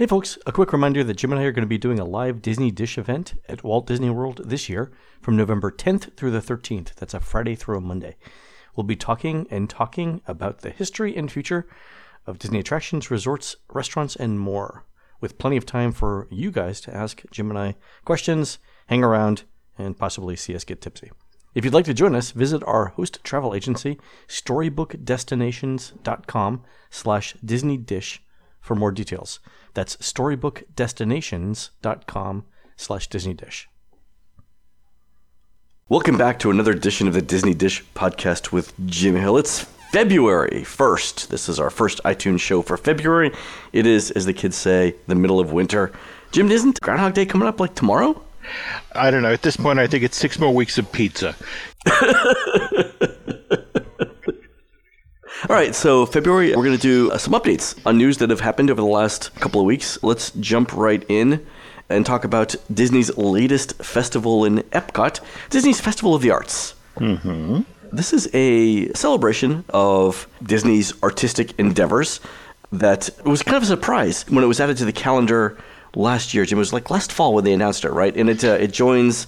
Hey folks, a quick reminder that Jim and I are going to be doing a live Disney Dish event at Walt Disney World this year from November 10th through the 13th. That's a Friday through a Monday. We'll be talking and talking about the history and future of Disney attractions, resorts, restaurants, and more, with plenty of time for you guys to ask Jim and I questions, hang around, and possibly see us get tipsy. If you'd like to join us, visit our host travel agency, storybookdestinations.com slash Disney Dish for more details. That's storybookdestinations.com slash Disney Dish. Welcome back to another edition of the Disney Dish podcast with Jim Hill. It's February 1st. This is our first iTunes show for February. It is, as the kids say, the middle of winter. Jim, isn't Groundhog Day coming up like tomorrow? I don't know. At this point, I think it's six more weeks of pizza. All right, so February, we're going to do uh, some updates on news that have happened over the last couple of weeks. Let's jump right in and talk about Disney's latest festival in Epcot, Disney's Festival of the Arts. Mm-hmm. This is a celebration of Disney's artistic endeavors that was kind of a surprise when it was added to the calendar last year. Jim, it was like last fall when they announced it, right? And it uh, it joins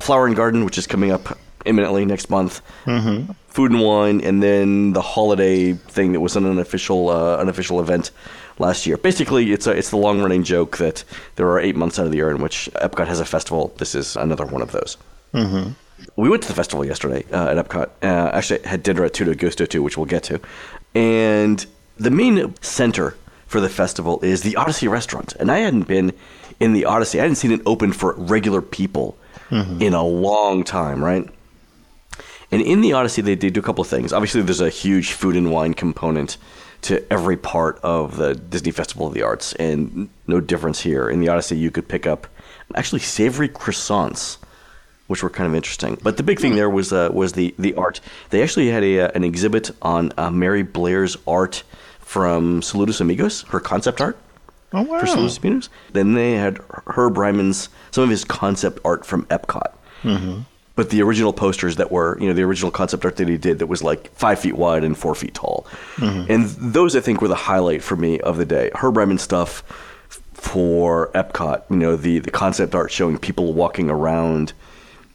Flower and Garden, which is coming up imminently next month. Mm-hmm. Food and Wine, and then the holiday thing that was an unofficial uh, unofficial event last year. Basically, it's a, it's the long running joke that there are eight months out of the year in which Epcot has a festival. This is another one of those. Mm-hmm. We went to the festival yesterday uh, at Epcot. Uh, actually, had dinner at Tutto Gusto too, which we'll get to. And the main center for the festival is the Odyssey restaurant, and I hadn't been in the Odyssey. I hadn't seen it open for regular people mm-hmm. in a long time, right? And in the Odyssey, they, they do a couple of things. Obviously, there's a huge food and wine component to every part of the Disney Festival of the Arts, and no difference here. In the Odyssey, you could pick up actually savory croissants, which were kind of interesting. But the big thing there was uh, was the the art. They actually had a uh, an exhibit on uh, Mary Blair's art from Saludos Amigos, her concept art. Oh wow! For Saludos Amigos. Then they had Herb Ryman's some of his concept art from Epcot. Mm-hmm but the original posters that were, you know, the original concept art that he did that was like five feet wide and four feet tall. Mm-hmm. And those, I think, were the highlight for me of the day. Herb Ryman stuff for Epcot, you know, the, the concept art showing people walking around,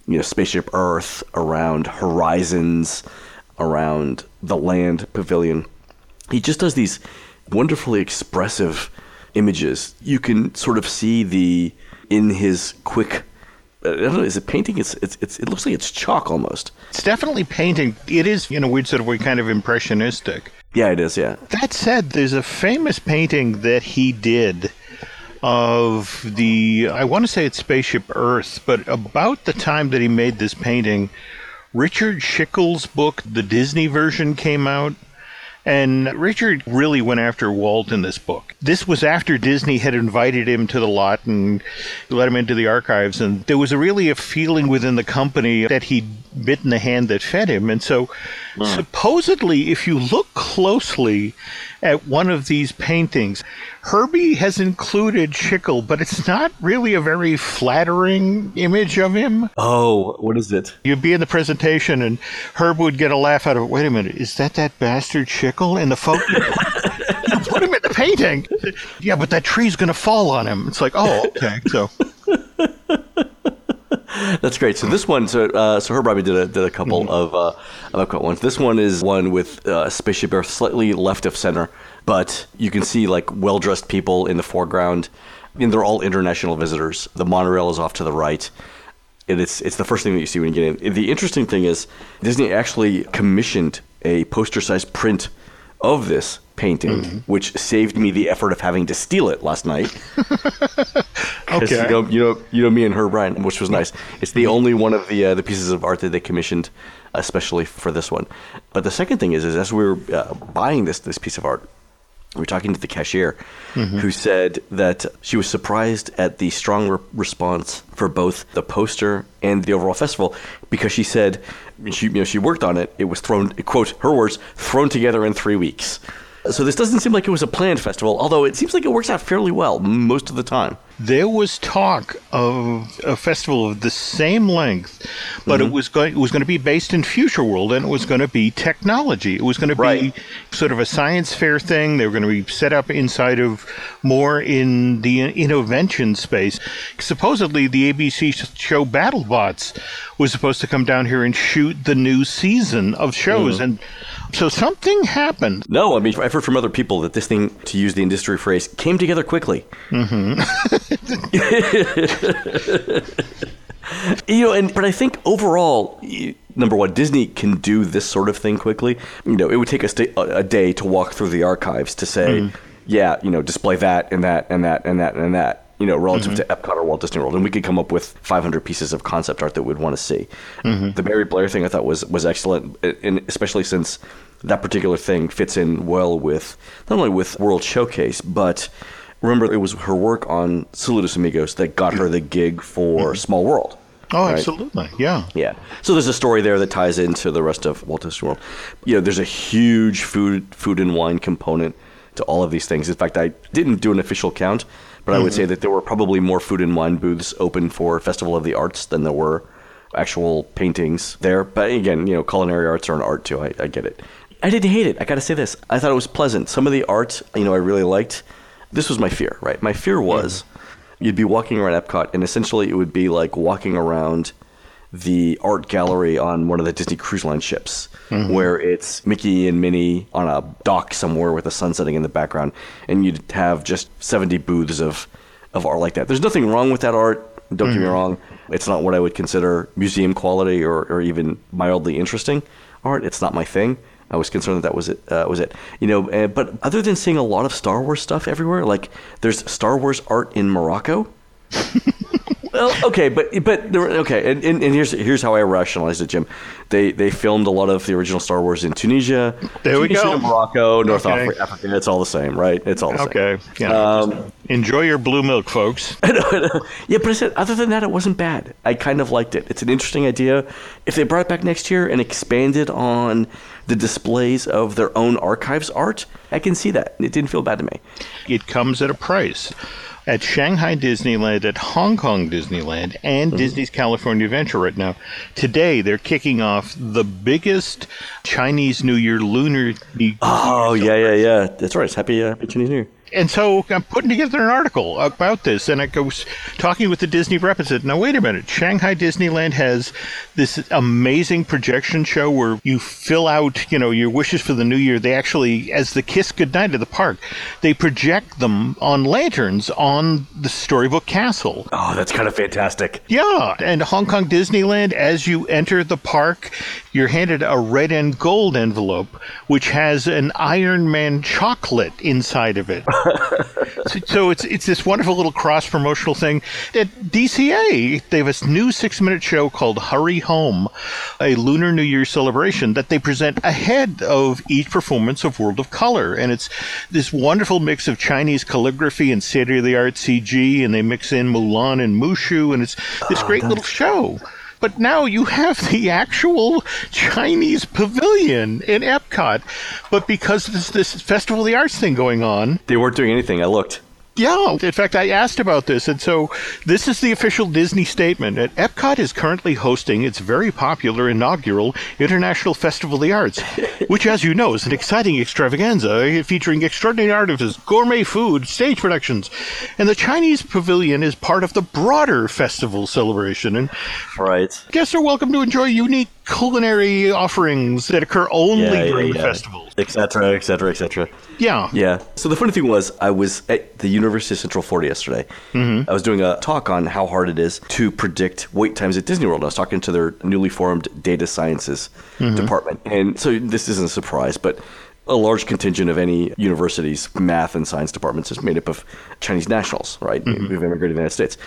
you know, Spaceship Earth, around Horizons, around the land pavilion. He just does these wonderfully expressive images. You can sort of see the, in his quick I don't know. Is it painting? It's, it's, it's it looks like it's chalk almost. It's definitely painting. It is in a weird sort of way, kind of impressionistic. Yeah, it is. Yeah. That said, there's a famous painting that he did of the. I want to say it's Spaceship Earth, but about the time that he made this painting, Richard Schickel's book, the Disney version, came out. And Richard really went after Walt in this book. This was after Disney had invited him to the lot and let him into the archives. And there was a really a feeling within the company that he'd bitten the hand that fed him. And so, mm. supposedly, if you look closely at one of these paintings, Herbie has included Schickel, but it's not really a very flattering image of him. Oh, what is it? You'd be in the presentation, and Herb would get a laugh out of it. Wait a minute, is that that bastard Schickel in the photo? put him in the painting. Yeah, but that tree's going to fall on him. It's like, oh, okay. So. That's great. So this one, so uh, so Herb Ryman did a, did a couple mm-hmm. of uh, of ones. This one is one with uh, Spaceship Earth slightly left of center, but you can see like well dressed people in the foreground. and they're all international visitors. The monorail is off to the right. And it's it's the first thing that you see when you get in. The interesting thing is Disney actually commissioned a poster sized print of this painting, mm-hmm. which saved me the effort of having to steal it last night. okay. You know, you know, you know me and Herb Ryman, which was nice. It's the only one of the uh, the pieces of art that they commissioned, especially for this one. But the second thing is, is as we were uh, buying this this piece of art, we were talking to the cashier, mm-hmm. who said that she was surprised at the strong re- response for both the poster and the overall festival, because she said she you know she worked on it. It was thrown quote her words thrown together in three weeks. So this doesn't seem like it was a planned festival, although it seems like it works out fairly well most of the time. There was talk of a festival of the same length, but Mm-hmm. it was going it was going to be based in future world and it was going to be technology. It was going to Right. be sort of a science fair thing. They were going to be set up inside of more in the innovation space. Supposedly, the ABC sh- show BattleBots was supposed to come down here and shoot the new season of shows, Mm-hmm. and so something happened. No, I mean I've heard from other people that this thing, to use the industry phrase, came together quickly. you know, and but I think overall, number one, Disney can do this sort of thing quickly. You know, it would take us a, a day to walk through the archives to say, mm. yeah, you know, display that and that and that and that and that. You know, relative to mm-hmm. Epcot or Walt Disney World, and we could come up with 500 pieces of concept art that we'd want to see. Mm-hmm. The Mary Blair thing I thought was was excellent, and especially since that particular thing fits in well with not only with World Showcase, but remember it was her work on Saludos Amigos that got her the gig for mm-hmm. Small World. Oh, right? absolutely, yeah. Yeah. So there's a story there that ties into the rest of Walt Disney World. You know, there's a huge food food and wine component to all of these things. In fact, I didn't do an official count, but I would mm-hmm. say that there were probably more food and wine booths open for Festival of the Arts than there were actual paintings there. But again, you know, culinary arts are an art too. I, I get it. I didn't hate it. I got to say this. I thought it was pleasant. Some of the art, you know, I really liked. This was my fear, right? My fear was you'd be walking around Epcot, and essentially it would be like walking around the art gallery on one of the Disney Cruise Line ships, mm-hmm. where it's Mickey and Minnie on a dock somewhere with the sun setting in the background, and you'd have just 70 booths of, of art like that. There's nothing wrong with that art. Don't get me mm-hmm. wrong. It's not what I would consider museum quality or, or even mildly interesting art. It's not my thing. I was concerned that that was it. Uh, was it? You know, uh, but other than seeing a lot of Star Wars stuff everywhere, like there's Star Wars art in Morocco. well, okay, but but there, okay, and, and, and here's here's how I rationalized it, Jim. They they filmed a lot of the original Star Wars in Tunisia. There we Tunisia, go. Morocco, North Okay. Afri- Africa. It's all the same, right? It's all the Okay, same. yeah. Um, Enjoy your blue milk, folks. yeah, but I said other than that, it wasn't bad. I kind of liked it. It's an interesting idea. If they brought it back next year and expanded on the displays of their own archives art, I can see that. It didn't feel bad to me. It comes at a price. At Shanghai Disneyland, at Hong Kong Disneyland, and Disney's California Adventure right now. Today, they're kicking off the biggest Chinese New Year lunar. Oh yeah, yeah, yeah. That's right. It's happy, uh, happy Chinese New Year. And so I'm putting together an article about this, and I was talking with the Disney rep and said, "Now wait a minute, Shanghai Disneyland has this amazing projection show where you fill out, you know, your wishes for the new year. They actually, as the kiss goodnight of the park, they project them on lanterns on the Storybook Castle. Oh, that's kind of fantastic. Yeah, and Hong Kong Disneyland, as you enter the park, you're handed a red and gold envelope, which has an Iron Man chocolate inside of it. so, so it's it's this wonderful little cross promotional thing. At DCA, they have a new six minute show called Hurry Home, a Lunar New Year celebration that they present ahead of each performance of World of Color, and it's this wonderful mix of Chinese calligraphy and state of the art CG, and they mix in Mulan and Mushu, and it's this oh, great little show. But now you have the actual Chinese pavilion in Epcot. But because there's this Festival of the Arts thing going on, They weren't doing anything. I looked. Yeah, in fact, I asked about this, and so this is the official Disney statement. And Epcot is currently hosting its very popular inaugural International Festival of the Arts, which, as you know, is an exciting extravaganza featuring extraordinary artists, gourmet food, stage productions, and the Chinese Pavilion is part of the broader festival celebration. And Right. guests are welcome to enjoy unique culinary offerings that occur only Yeah, yeah, during the yeah. festival. Et cetera, et cetera, et cetera. Yeah. Yeah. So the funny thing was, I was at the University of Central Florida yesterday. Mm-hmm. I was doing a talk on how hard it is to predict wait times at Disney World. I was talking to their newly formed data sciences department, and so this isn't a surprise, but. A large contingent of any university's math and science departments is made up of Chinese nationals, right? Mm-hmm. Who've immigrated to the United States.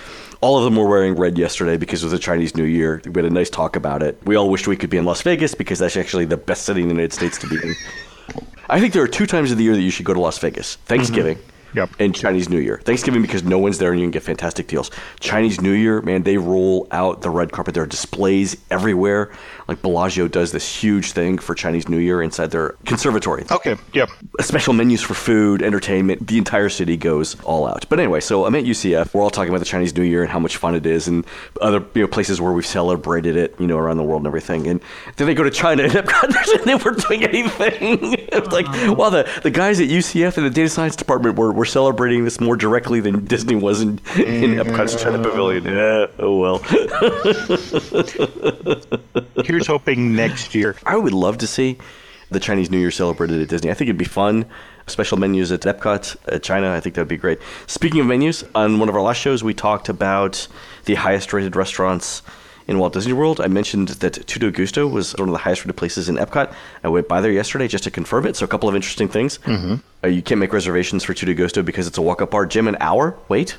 All of them were wearing red yesterday because it was a Chinese New Year. We had a nice talk about it. We all wished we could be in Las Vegas because that's actually the best city in the United States to be in. I think there are two times of the year that you should go to Las Vegas Thanksgiving, mm-hmm. Yep. and Chinese New Year. Thanksgiving because no one's there and you can get fantastic deals. Chinese New Year, man, they roll out the red carpet. There are displays everywhere. Like Bellagio does this huge thing for Chinese New Year inside their conservatory. Okay. Yep. Special menus for food, entertainment. The entire city goes all out. But anyway, so I'm at UCF. We're all talking about the Chinese New Year and how much fun it is, and other you know places where we've celebrated it, you know, around the world and everything. And then they go to China and Epcot, and they weren't doing anything. like, uh-huh. well, the the guys at UCF and the data science department were, were celebrating this more directly than Disney was in, in mm-hmm. Epcot's China Pavilion. Yeah, oh well. Here's hoping next year. I would love to see the Chinese New Year celebrated at Disney. I think it'd be fun. Special menus at Epcot, at uh, China. I think that'd be great. Speaking of menus, on one of our last shows, we talked about the highest rated restaurants in Walt Disney World. I mentioned that Tutto Gusto was one of the highest rated places in Epcot. I went by there yesterday just to confirm it. So, a couple of interesting things. Mm-hmm. Uh, you can't make reservations for Tutto Gusto because it's a walk up bar. Jim, an hour wait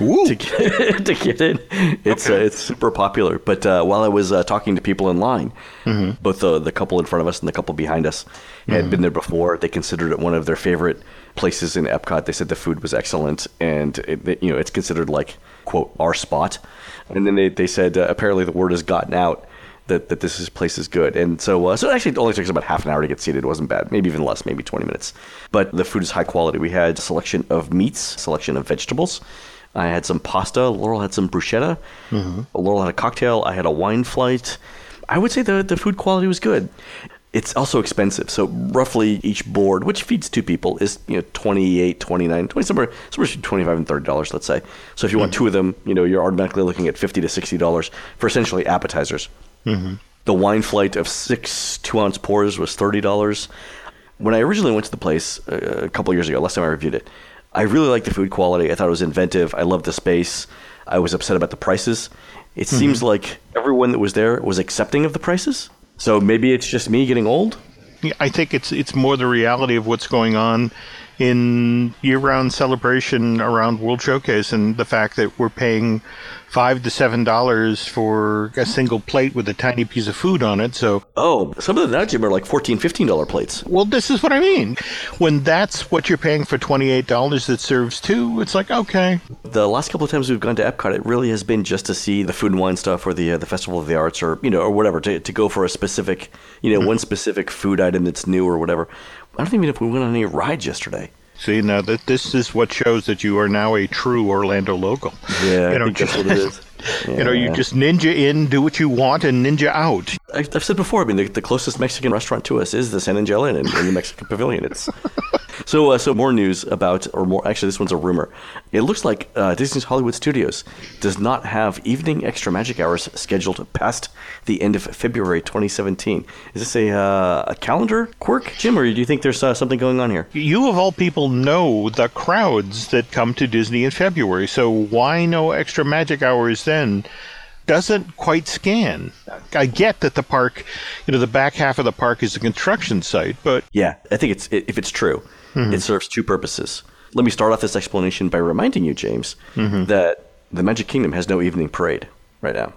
Ooh. to get to get in. It's uh, it's super popular. But uh, while I was uh, talking to people in line, both the the couple in front of us and the couple behind us had been there before. They considered it one of their favorite places in Epcot. They said the food was excellent, and it, it- you know it's considered like quote our spot. And then they they said uh, apparently the word has gotten out. That, that this is, place is good, and so uh, so it actually only took us about half an hour to get seated. It wasn't bad, maybe even less, maybe twenty minutes. But the food is high quality. We had a selection of meats, selection of vegetables, I had some pasta. Laurel had some bruschetta. Mm-hmm. Laurel had a cocktail. I had a wine flight. I would say the, the food quality was good. It's also expensive. So roughly each board, which feeds two people, is you know 28 29 20, somewhere, somewhere between 25 and 30 dollars, let's say. So if you want mm-hmm. two of them, you know, you're automatically looking at 50 to 60 dollars for essentially appetizers. Mm-hmm. The wine flight of six two ounce pours was thirty dollars. When I originally went to the place uh, a couple years ago, last time I reviewed it, I really liked the food quality. I thought it was inventive. I loved the space. I was upset about the prices. It mm-hmm. seems like everyone that was there was accepting of the prices. So maybe it's just me getting old. Yeah, I think it's it's more the reality of what's going on in year-round celebration around World Showcase, and the fact that we're paying five to seven dollars for a single plate with a tiny piece of food on it. So, Oh, some of the now Jim are like 14 $15 plates. well, this is what I mean. When that's what you're paying for twenty-eight dollars that serves two, it's like okay, The last couple of times we've gone to Epcot, it really has been just to see the food and wine stuff, or the uh, the Festival of the Arts, or you know, or whatever, to, to go for a specific, you know, one specific food item that's new or whatever. I don't even know if we went on any rides yesterday. See now that this is what shows that you are now a true Orlando local. Yeah, you know, think that's what it is. You know, you just ninja in, do what you want, and ninja out. I- I've said before. I mean, the, the closest Mexican restaurant to us is the San Angel Inn in, in the Mexican Pavilion. It's so. Uh, so more news about, or more. Actually, this one's a rumor. It looks like uh, Disney's Hollywood Studios does not have evening extra magic hours scheduled past the end of February 2017. Is this a uh, a calendar quirk, Jim, or do you think there's uh, something going on here? You, of all people, know the crowds that come to Disney in February, so why no extra magic hours then? Doesn't quite scan. I get that the park, you know, the back half of the park is a construction site, but Yeah, I think it's if it's true, it serves two purposes. Let me start off this explanation by reminding you, James, that the Magic Kingdom has no evening parade right now.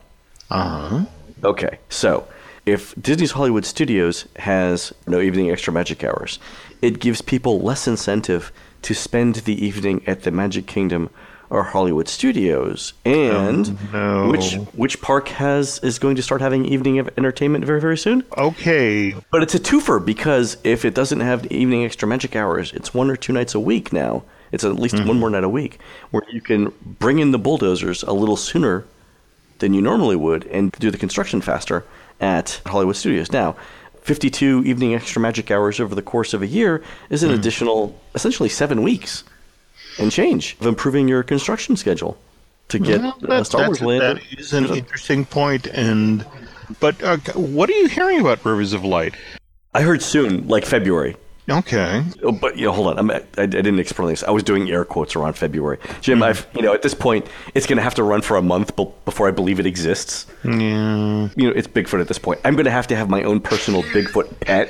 uh huh. Okay, so if Disney's Hollywood Studios has no evening extra magic hours, it gives people less incentive to spend the evening at the Magic Kingdom or Hollywood Studios. And oh, no. which which park has is going to start having evening of entertainment very very soon? Okay, But it's a twofer because if it doesn't have evening extra magic hours, it's one or two nights a week now. It's at least one mm-hmm. more night a week where you can bring in the bulldozers a little sooner than you normally would and do the construction faster at Hollywood Studios. Now, 52 evening extra magic hours over the course of a year is an mm. additional, essentially seven weeks and change of improving your construction schedule to get Well, uh, that, Star Wars that's, Land. that is an interesting point. And but uh, what are you hearing about Rivers of Light? I heard soon, like February. Okay, Oh, but you know, hold on. I'm, I, I didn't explain this. I was doing air quotes around February. Jim, I've you know at this point it's going to have to run for a month be- before I believe it exists. yeah, You know, it's Bigfoot at this point. I'm going to have to have my own personal Bigfoot pet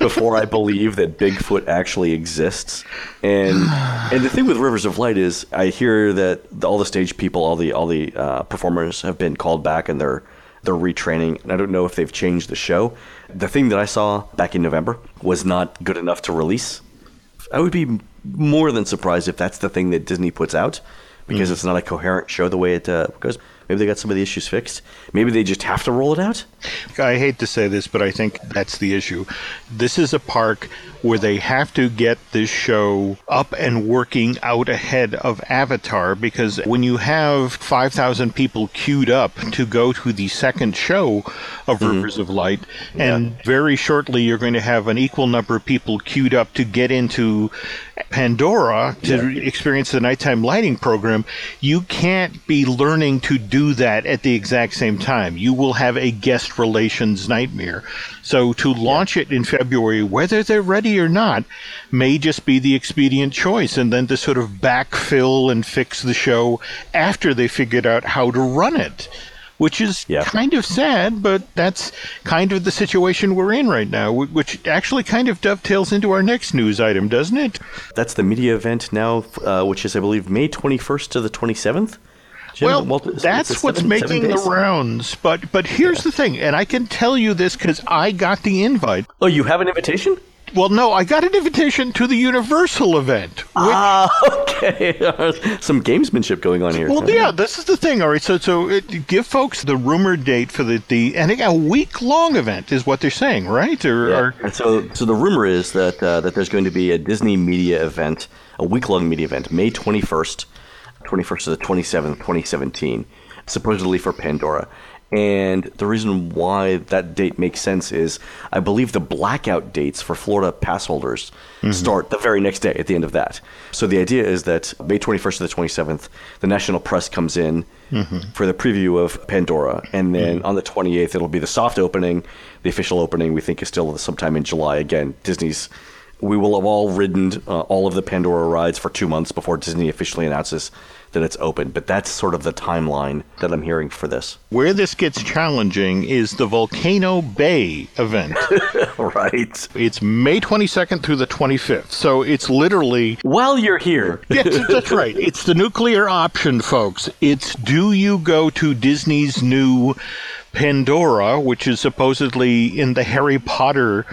before I believe that Bigfoot actually exists. And and the thing with Rivers of Light is, I hear that all the stage people, all the all the uh, performers have been called back and they're they're retraining. And I don't know if they've changed the show. The thing that I saw back in November was not good enough to release. I would be more than surprised if that's the thing that Disney puts out because Mm. it's not a coherent show the way it uh, goes. Maybe they got some of the issues fixed. Maybe they just have to roll it out. I hate to say this, but I think that's the issue. This is a park where they have to get this show up and working out ahead of Avatar because when you have 5,000 people queued up to go to the second show of mm-hmm. Rivers of Light, and very shortly you're going to have an equal number of people queued up to get into Pandora to experience the nighttime lighting program, you can't be learning to do that at the exact same time. You will have a guest relations nightmare. So to launch it in February, whether they're ready or not, may just be the expedient choice. And then to sort of backfill and fix the show after they figured out how to run it. Which is Yeah. kind of sad, but that's kind of the situation we're in right now, which actually kind of dovetails into our next news item, doesn't it? That's the media event now, uh, which is, I believe, May 21st to the 27th. Jim, Well, Walt- it's- that's it's what's seven- making seven the rounds. But but here's the thing, and I can tell you this because I got the invite. Oh, you have an invitation? Well, no, I got an invitation to the Universal event. which- Ah, okay. Some gamesmanship going on here. well, yeah, this is the thing. All right, so so it, give folks the rumored date for the the and a week long event is what they're saying, right? Or, Yeah. or so, so the rumor is that uh, that there's going to be a Disney media event, a week long media event, May 21st, 21st to the 27th, 2017, supposedly for Pandora. And the reason why that date makes sense is I believe the blackout dates for Florida pass holders mm-hmm. start the very next day at the end of that. So the idea is that May 21st to the 27th, the national press comes in mm-hmm. for the preview of Pandora. And then mm-hmm. on the 28th, it'll be the soft opening. The official opening, we think, is still sometime in July. Again, Disney's. We will have all ridden uh, all of the Pandora rides for two months before Disney officially announces that it's open. But that's sort of the timeline that I'm hearing for this. where this gets challenging is the Volcano Bay event. right. it's May 22nd through the 25th, so it's literally While you're here, yes, that's right. It's the nuclear option, folks. It's do you go to Disney's new Pandora, which is supposedly in the Harry Potter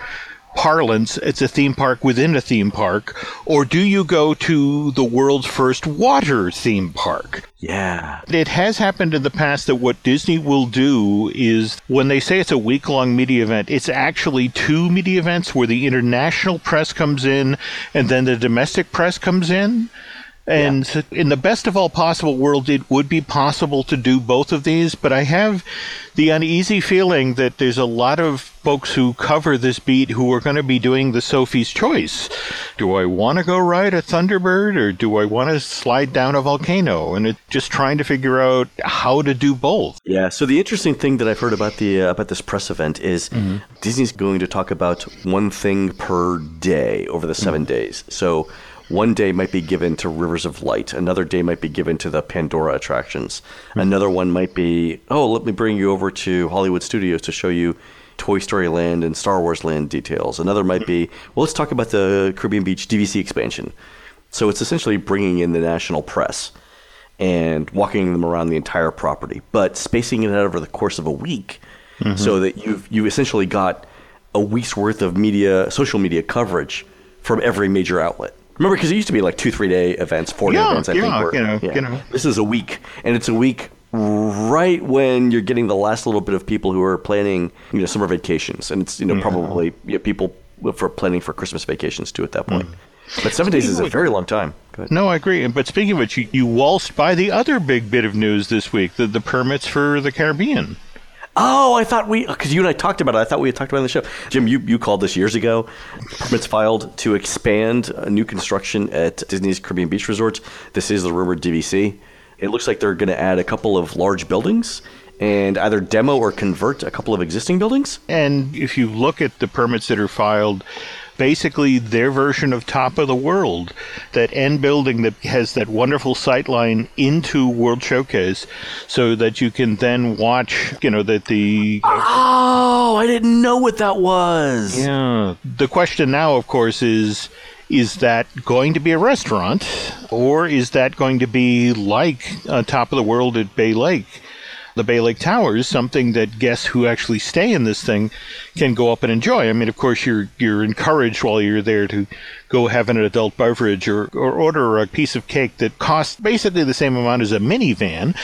parlance, it's a theme park within a theme park, or do you go to the world's first water theme park? yeah. It has happened in the past that what Disney will do is when they say it's a week long media event, it's actually two media events where the international press comes in and then the domestic press comes in. And in the best of all possible worlds, it would be possible to do both of these, but I have the uneasy feeling that there's a lot of folks who cover this beat who are going to be doing the Sophie's Choice. Do I want to go ride a Thunderbird or do I want to slide down a volcano? And it's just trying to figure out how to do both. Yeah. So the interesting thing that I've heard about the uh, about this press event is Disney's going to talk about one thing per day over the 7 days. So one day might be given to Rivers of Light. Another day might be given to the Pandora attractions. Hmm. Another one might be, oh, let me bring you over to Hollywood Studios to show you Toy Story Land and Star Wars Land details. Another might be, well, let's talk about the Caribbean Beach DVC expansion. So it's essentially bringing in the national press and walking them around the entire property, but spacing it out over the course of a week mm-hmm. so that you've you essentially got a week's worth of media, social media coverage from every major outlet. Remember, because it used to be like two, three day events, four day events. I yeah, think. Were, you know, you know. This is a week, and it's a week right when you're getting the last little bit of people who are planning, you know, summer vacations, and it's you know probably you know, people for planning for Christmas vacations too at that point. Mm. But seven days is a very long time. No, I agree. But speaking of which, you, you waltzed by the other big bit of news this week the, the permits for the Caribbean. Oh, I thought we because you and I talked about it. I thought we had talked about it on the show. Jim, you, you called this years ago. Permits filed to expand new construction at Disney's Caribbean Beach Resort. This is the rumored DVC. It looks like they're going to add a couple of large buildings and either demo or convert a couple of existing buildings. And if you look at the permits that are filed, basically their version of Top of the World, that end building that has that wonderful sight line into World Showcase, so that you can then watch, you know, that the. Oh, I didn't know what that was. Yeah. The question now, of course, is. Is that going to be a restaurant, or is that going to be like uh, Top of the World at Bay Lake? The Bay Lake Towers, something that guests who actually stay in this thing can go up and enjoy. I mean, of course, you're you're encouraged while you're there to go have an adult beverage or, or order a piece of cake that costs basically the same amount as a minivan.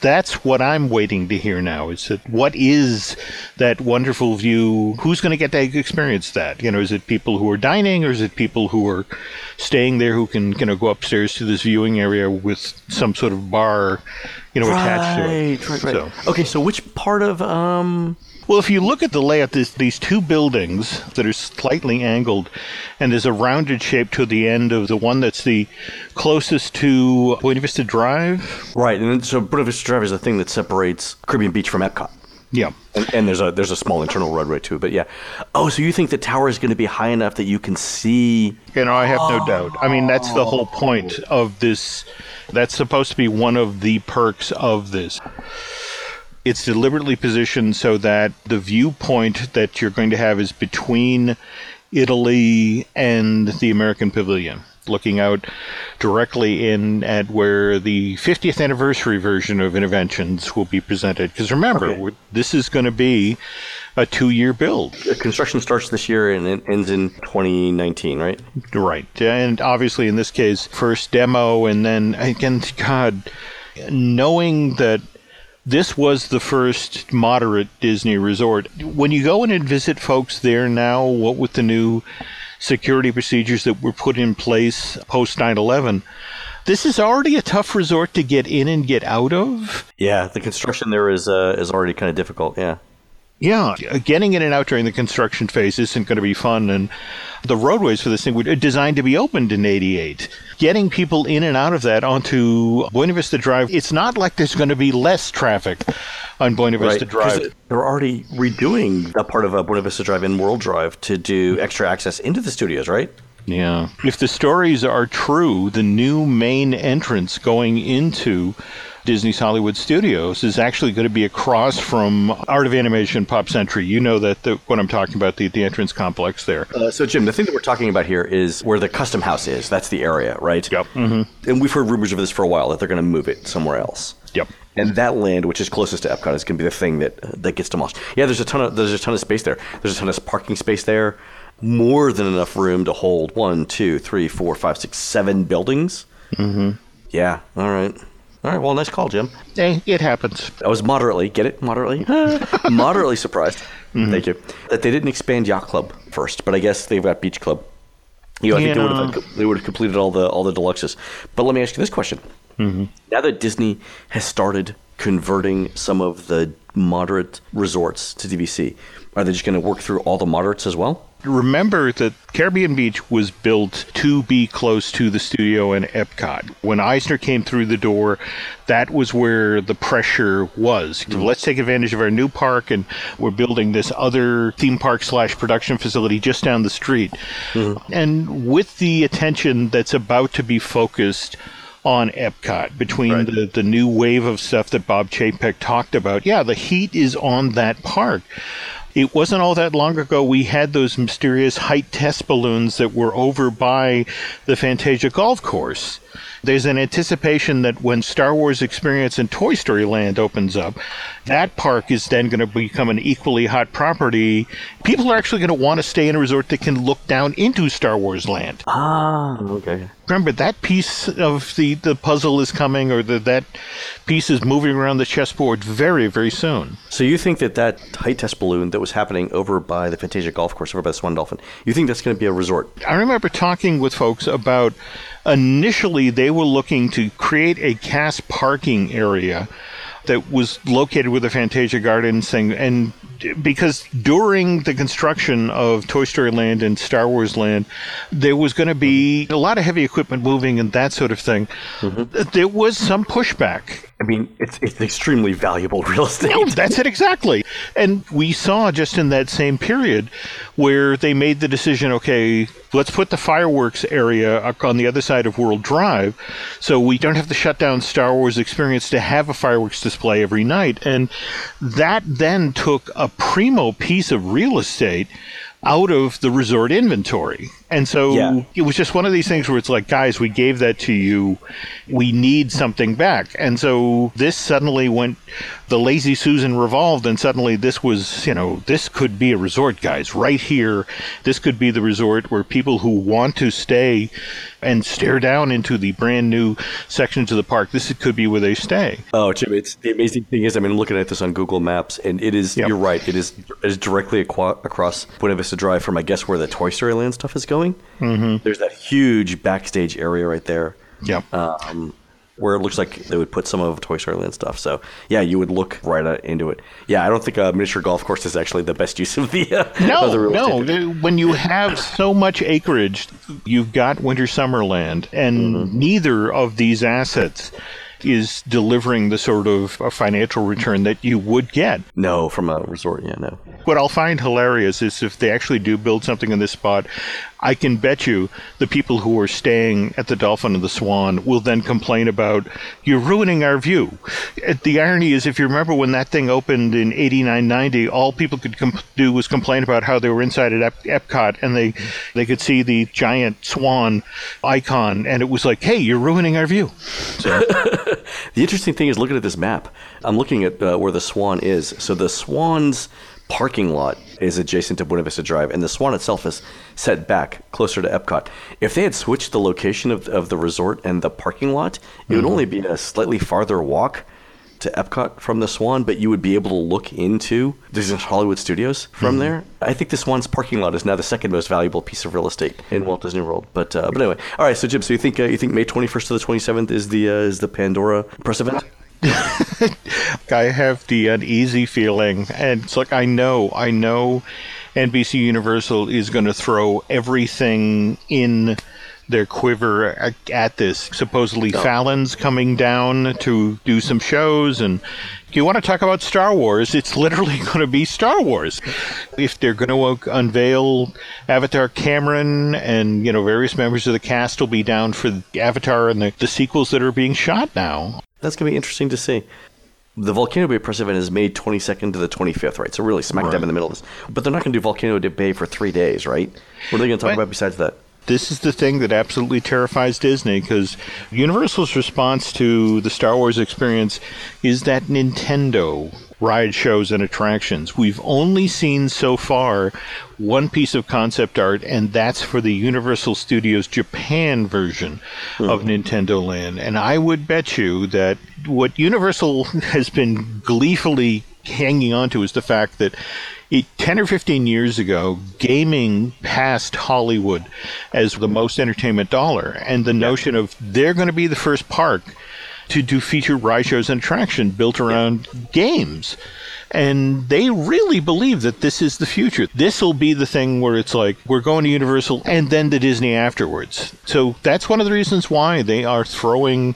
That's what I'm waiting to hear now. Is that what is that wonderful view? Who's going to get to experience that? You know, is it people who are dining or is it people who are staying there who can you know go upstairs to this viewing area with some sort of bar, you know, attached to it? Right, right, right. So. Okay, so which part of um well, if you look at the layout, there's these two buildings that are slightly angled, and there's a rounded shape to the end of the one that's the closest to Buena Vista Drive. Right, and then, so Buena Vista Drive is the thing that separates Caribbean Beach from Epcot. Yeah, and, and, there's a there's a small internal roadway too, but yeah. Oh, so you think the tower is going to be high enough that you can see? You know, I have no doubt. I mean, that's the whole point of this. That's supposed to be one of the perks of this. It's deliberately positioned so that the viewpoint that you're going to have is between Italy and the American Pavilion, looking out directly in at where the 50th anniversary version of Interventions will be presented. Because remember, okay. this is going to be a two year build. Construction starts this year and it ends in 2019, right? Right. And obviously, in this case, first demo, and then again, God, knowing that this was the first moderate Disney resort. When you go in and visit folks there now, what with the new security procedures that were put in place post 9 11, this is already a tough resort to get in and get out of. Yeah, the construction there is uh, is already kind of difficult. Yeah. Yeah, getting in and out during the construction phase isn't going to be fun. And the roadways for this thing were designed to be opened in 88. Getting people in and out of that onto Buena Vista Drive, it's not like there's going to be less traffic on Buena Vista right, Drive. They're already redoing that part of uh, Buena Vista Drive and World Drive to do extra access into the studios, right? Yeah. If the stories are true, the new main entrance going into Disney's Hollywood Studios is actually going to be across from Art of Animation Pop Century. You know that the, what I'm talking about, the, the entrance complex there. Uh, so, Jim, the thing that we're talking about here is where the custom house is. That's the area, right? Yep. Mm-hmm. And we've heard rumors of this for a while that they're going to move it somewhere else. Yep. And that land, which is closest to Epcot, is going to be the thing that uh, that gets demolished. Yeah, there's a ton of there's a ton of space there. There's a ton of parking space there. More than enough room to hold one, two, three, four, five, six, seven buildings. Mm-hmm. Yeah. All right. All right. Well, nice call, Jim. Hey, it happens. I was moderately, get it? Moderately? moderately surprised. Mm-hmm. Thank you. That they didn't expand Yacht Club first, but I guess they've got Beach Club. You know, I think they would, have, they would have completed all the all the deluxes. But let me ask you this question: mm-hmm. Now that Disney has started converting some of the moderate resorts to DVC, are they just going to work through all the moderates as well? Remember that Caribbean Beach was built to be close to the studio and Epcot. When Eisner came through the door, that was where the pressure was. Mm-hmm. Let's take advantage of our new park, and we're building this other theme park slash production facility just down the street. Mm-hmm. And with the attention that's about to be focused on Epcot between right. the, the new wave of stuff that Bob Chapek talked about. Yeah, the heat is on that park. It wasn't all that long ago we had those mysterious height test balloons that were over by the Fantasia golf course. There's an anticipation that when Star Wars Experience and Toy Story Land opens up, that park is then going to become an equally hot property. People are actually going to want to stay in a resort that can look down into Star Wars Land. Ah, okay. Remember that piece of the, the puzzle is coming, or the, that piece is moving around the chessboard very, very soon. So you think that that height test balloon that was happening over by the Fantasia Golf Course, over by the Swan Dolphin, you think that's going to be a resort? I remember talking with folks about initially they were looking to create a cast parking area that was located with the Fantasia Gardens thing, and because during the construction of Toy Story Land and Star Wars Land, there was going to be a lot of heavy equipment moving and that sort of thing. Mm-hmm. There was some pushback. I mean, it's it's extremely valuable real estate. No, that's it exactly. And we saw just in that same period where they made the decision, okay, let's put the fireworks area on the other side of World Drive, so we don't have to shut down Star Wars Experience to have a fireworks display every night. And that then took a primo piece of real estate out of the resort inventory. And so Yeah. it was just one of these things where it's like, guys, we gave that to you. We need something back. And so this suddenly went, the Lazy Susan revolved, and suddenly this was, you know, this could be a resort, guys, right here. This could be the resort where people who want to stay and stare down into the brand new sections of the park, this could be where they stay. Oh, Jim, it's the amazing thing is, I mean, I'm looking at this on Google Maps, and it is. Yep. You're right. It is. It is directly aqua- across Buena Vista Drive from, I guess, where the Toy Story Land stuff is going. Mm-hmm. There's that huge backstage area right there. Yep. Um, where it looks like they would put some of Toy Story Land stuff. So yeah, you would look right at, into it. Yeah, I don't think a miniature golf course is actually the best use of the uh, of the No, no. When you have so much acreage, you've got Winter Summerland, and Mm-hmm. neither of these assets is delivering the sort of financial return that you would get. No, from a resort. Yeah, no. What I'll find hilarious is if they actually do build something in this spot, I can bet you the people who are staying at the Dolphin and the Swan will then complain about you're ruining our view. Uh, The irony is, if you remember when that thing opened in '89, '90, all people could com- do was complain about how they were inside at Ep- Epcot and they they could see the giant swan icon, and it was like, hey, you're ruining our view. So The interesting thing is looking at this map. I'm looking at uh, where the Swan is. So the Swan's parking lot is adjacent to Buena Vista Drive, and the Swan itself is set back closer to Epcot. If they had switched the location of, of the resort and the parking lot, it would only be a slightly farther walk to Epcot from the Swan, but you would be able to look into Disney Hollywood Studios from there. I think the Swan's parking lot is now the second most valuable piece of real estate in Walt Disney World. But uh, but anyway, all right. So Jim, so you think uh, you think May 21st to the 27th is the uh, is the Pandora press event? I have the uneasy feeling, and it's like I know, I know, NBC Universal is going to throw everything in their quiver at, at this. Supposedly, oh. Fallon's coming down to do some shows, and if you want to talk about Star Wars? It's literally going to be Star Wars. If they're going to unveil Avatar Cameron and you know various members of the cast will be down for Avatar and the, the sequels that are being shot now. That's gonna be interesting to see. The Volcano Bay press event is May 22nd to the 25th, right? So really smack dab in the middle of this. But they're not gonna do Volcano Bay for three days, right? What are they gonna talk Right. about besides that? This is the thing that absolutely terrifies Disney because Universal's response to the Star Wars experience is that Nintendo ride shows and attractions. We've only seen so far one piece of concept art, and that's for the Universal Studios Japan version hmm. of Nintendo Land. And I would bet you that what Universal has been gleefully hanging on to is the fact that 10 or 15 years ago, gaming passed Hollywood as the most entertainment dollar. And the notion of they're going to be the first park to do feature ride shows and attraction built around games. And they really believe that this is the future. This will be the thing where it's like, we're going to Universal and then to Disney afterwards. So that's one of the reasons why they are throwing,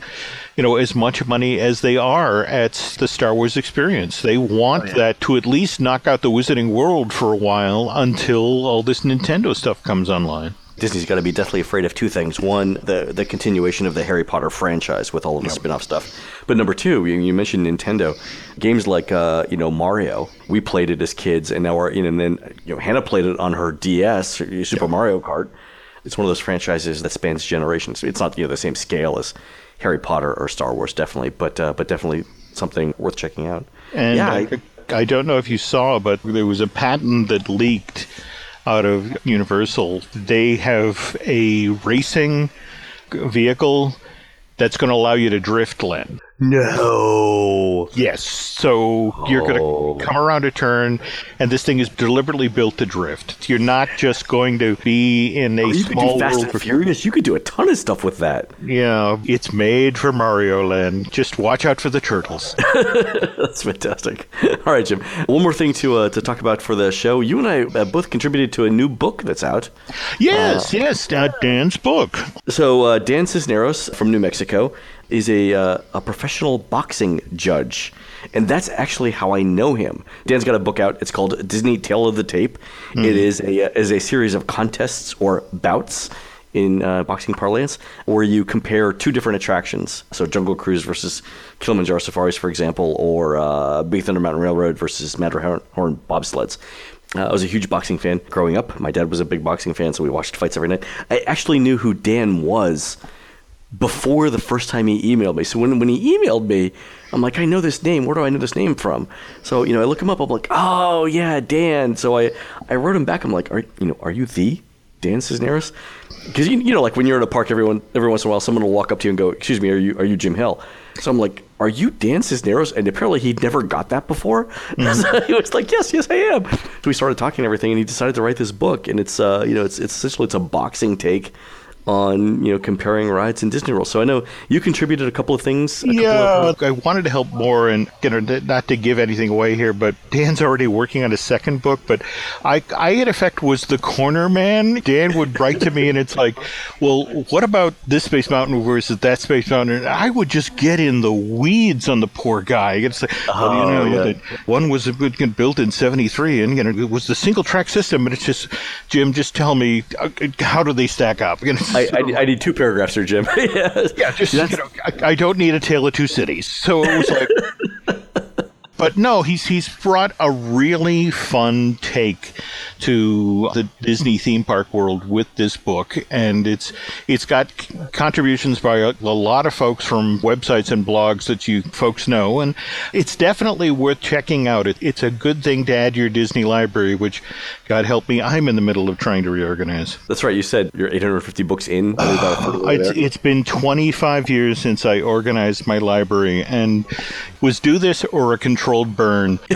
you know, as much money as they are at the Star Wars experience. They want oh, that to at least knock out the Wizarding World for a while until all this Nintendo stuff comes online. Disney's got to be deathly afraid of two things. One, the the continuation of the Harry Potter franchise with all of the spin-off stuff. But number two, you, you mentioned Nintendo. Games like uh, you know Mario. We played it as kids, and now we're you know, and then you know Hannah played it on her DS, Super Mario Kart. It's one of those franchises that spans generations. It's not you know the same scale as Harry Potter or Star Wars, definitely, but uh, but definitely something worth checking out. And yeah, I, I don't know if you saw, but there was a patent that leaked out of Universal. They have a racing vehicle that's going to allow you to drift, Len. No. Yes. So you're Oh. going to come around a turn, and this thing is deliberately built to drift. You're not just going to be in a You could small do Fast world. and Furious. You could do a ton of stuff with that. Yeah, it's made for Mario Land. Just watch out for the turtles. That's fantastic. All right, Jim. One more thing to uh, to talk about for the show. You and I uh, both contributed to a new book that's out. yes, yes, uh, Dan's book. So uh, Dan Cisneros from New Mexico is a uh, a professional boxing judge, and that's actually how I know him. Dan's got a book out. It's called Disney Tale of the Tape. It is a uh, is a series of contests or bouts in uh, boxing parlance, where you compare two different attractions. So Jungle Cruise versus Kilimanjaro Safaris, for example, or uh, Big Thunder Mountain Railroad versus Matterhorn bobsleds. Uh, I was a huge boxing fan growing up. My dad was a big boxing fan, so we watched fights every night. I actually knew who Dan was before the first time he emailed me. So when, when he emailed me, I'm like, I know this name. Where do I know this name from? So you know, I look him up. I'm like, oh yeah, Dan. So I I wrote him back. I'm like, are you know, are you the Dan Cisneros? Because you, you know, like when you're in a park, everyone every once in a while, someone will walk up to you and go, "Excuse me, are you are you Jim Hill?" So I'm like, "Are you Dan Cisneros?" And apparently he'd never got that before. Mm-hmm. so he was like, "Yes, yes, I am." So we started talking and everything, and he decided to write this book. And it's uh, you know, it's it's essentially it's a boxing take on you know comparing rides in Disney World. So I know you contributed a couple of things. yeah, of, I wanted to help more, and you know, not to give anything away here, but Dan's already working on a second book. But I, I in effect was the corner man. Dan would write to me, and it's like, well, what about this Space Mountain versus that Space Mountain? And I would just get in the weeds on the poor guy. It's like, oh, well, you know, yeah. one was built in '73, and you know, it was the single track system, and it's just, Jim, just tell me, uh, how do they stack up? You know, I, I, I, need two paragraphs here, Jim. yeah, just you know, I, I, don't need a tale of two cities. So it was like, but no, he's he's brought a really fun take to the Disney theme park world with this book, and it's it's got contributions by a, a, lot of folks from websites and blogs that you folks know, and it's definitely worth checking out. It, it's a good thing to add to your Disney library, which, God help me, I'm in the middle of trying to reorganize. That's right. You said you're 850 books in. it's, it's been 25 years since I organized my library, and was do this or a controlled burn.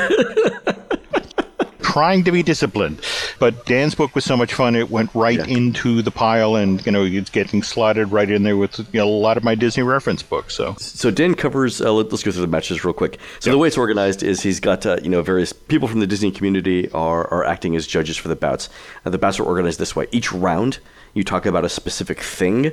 trying to be disciplined. But Dan's book was so much fun; it went right yeah. into the pile, and you know, it's getting slotted right in there with you know, a lot of my Disney reference books. So, so Dan covers. Uh, let, us go through the matches real quick. So yep. the way it's organized is he's got uh, you know various people from the Disney community are are acting as judges for the bouts. Uh, the bouts are organized this way: each round, you talk about a specific thing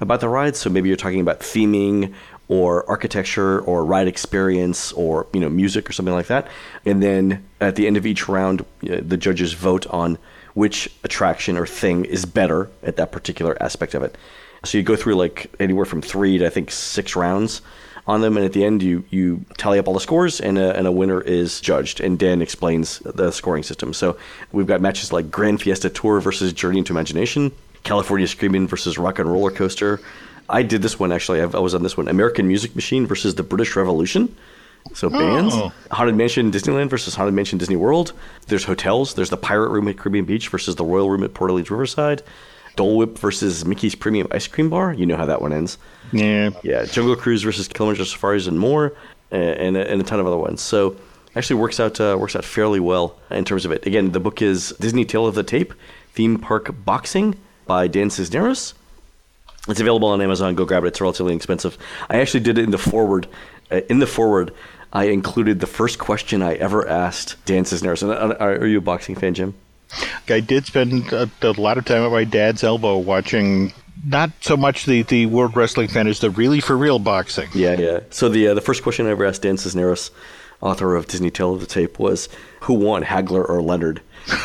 about the ride. So maybe you're talking about theming or architecture or ride experience or you know music or something like that. And then at the end of each round uh, the judges vote on which attraction or thing is better at that particular aspect of it. So you go through like anywhere from three to i think six rounds on them. And at the end you you tally up all the scores and a, and a winner is judged. And dan explains the scoring system. So we've got matches like grand fiesta tour versus journey into imagination california screaming versus rock and roller coaster I did this one actually. I was on this one. American Music Machine versus the British Revolution. So bands, oh. Haunted Mansion Disneyland versus Haunted Mansion Disney World. There's hotels. There's the Pirate Room at Caribbean Beach versus the Royal Room at Port Orleans Riverside. Dole Whip versus Mickey's Premium Ice Cream Bar. You know how that one ends. Yeah. Yeah. Jungle Cruise versus Kilimanjaro Safaris and more, and, and, and a ton of other ones. So actually works out uh, works out fairly well in terms of it. Again, the book is Disney Tale of the Tape, Theme Park Boxing by Dan Cisneros. It's available on Amazon. Go grab it. It's relatively inexpensive. I actually did it in the forward. Uh, in the forward, I included the first question I ever asked Dan Cisneros. And uh, are you a boxing fan, Jim? I did spend a, a, lot of time at my dad's elbow watching not so much the, the World Wrestling fan as the really for real boxing. Yeah, yeah. So the uh, the first question I ever asked Dan Cisneros, author of Disney Tale of the Tape, was who won, Hagler or Leonard?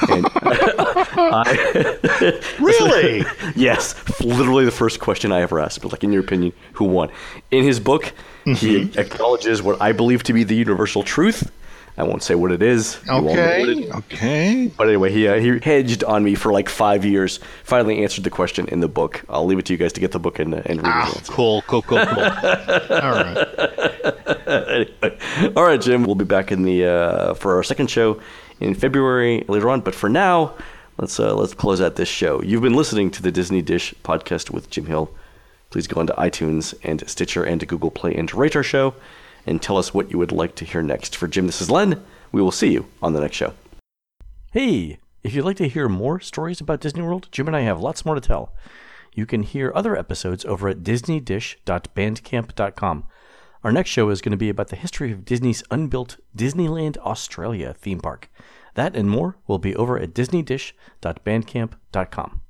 And I, really? yes, literally the first question I ever asked. But like, in your opinion, who won? In his book, mm-hmm. he acknowledges what I believe to be the universal truth. I won't say what it is. Okay. Okay. But anyway, he uh, he hedged on me for like five years. Finally answered the question in the book. I'll leave it to you guys to get the book and, uh, and read ah, it. Cool, cool, cool, cool. All right. anyway. All right, Jim. We'll be back in the uh, for our second show in February later on. But for now, let's uh, let's close out this show. You've been listening to the Disney Dish podcast with Jim Hill. Please go onto iTunes and Stitcher and Google Play and rate our show and tell us what you would like to hear next. For Jim, this is Len. We will see you on the next show. Hey, if you'd like to hear more stories about Disney World, Jim and I have lots more to tell. You can hear other episodes over at disneydish.bandcamp.com. Our next show is going to be about the history of Disney's unbuilt Disneyland Australia theme park. That and more will be over at disneydish.bandcamp.com.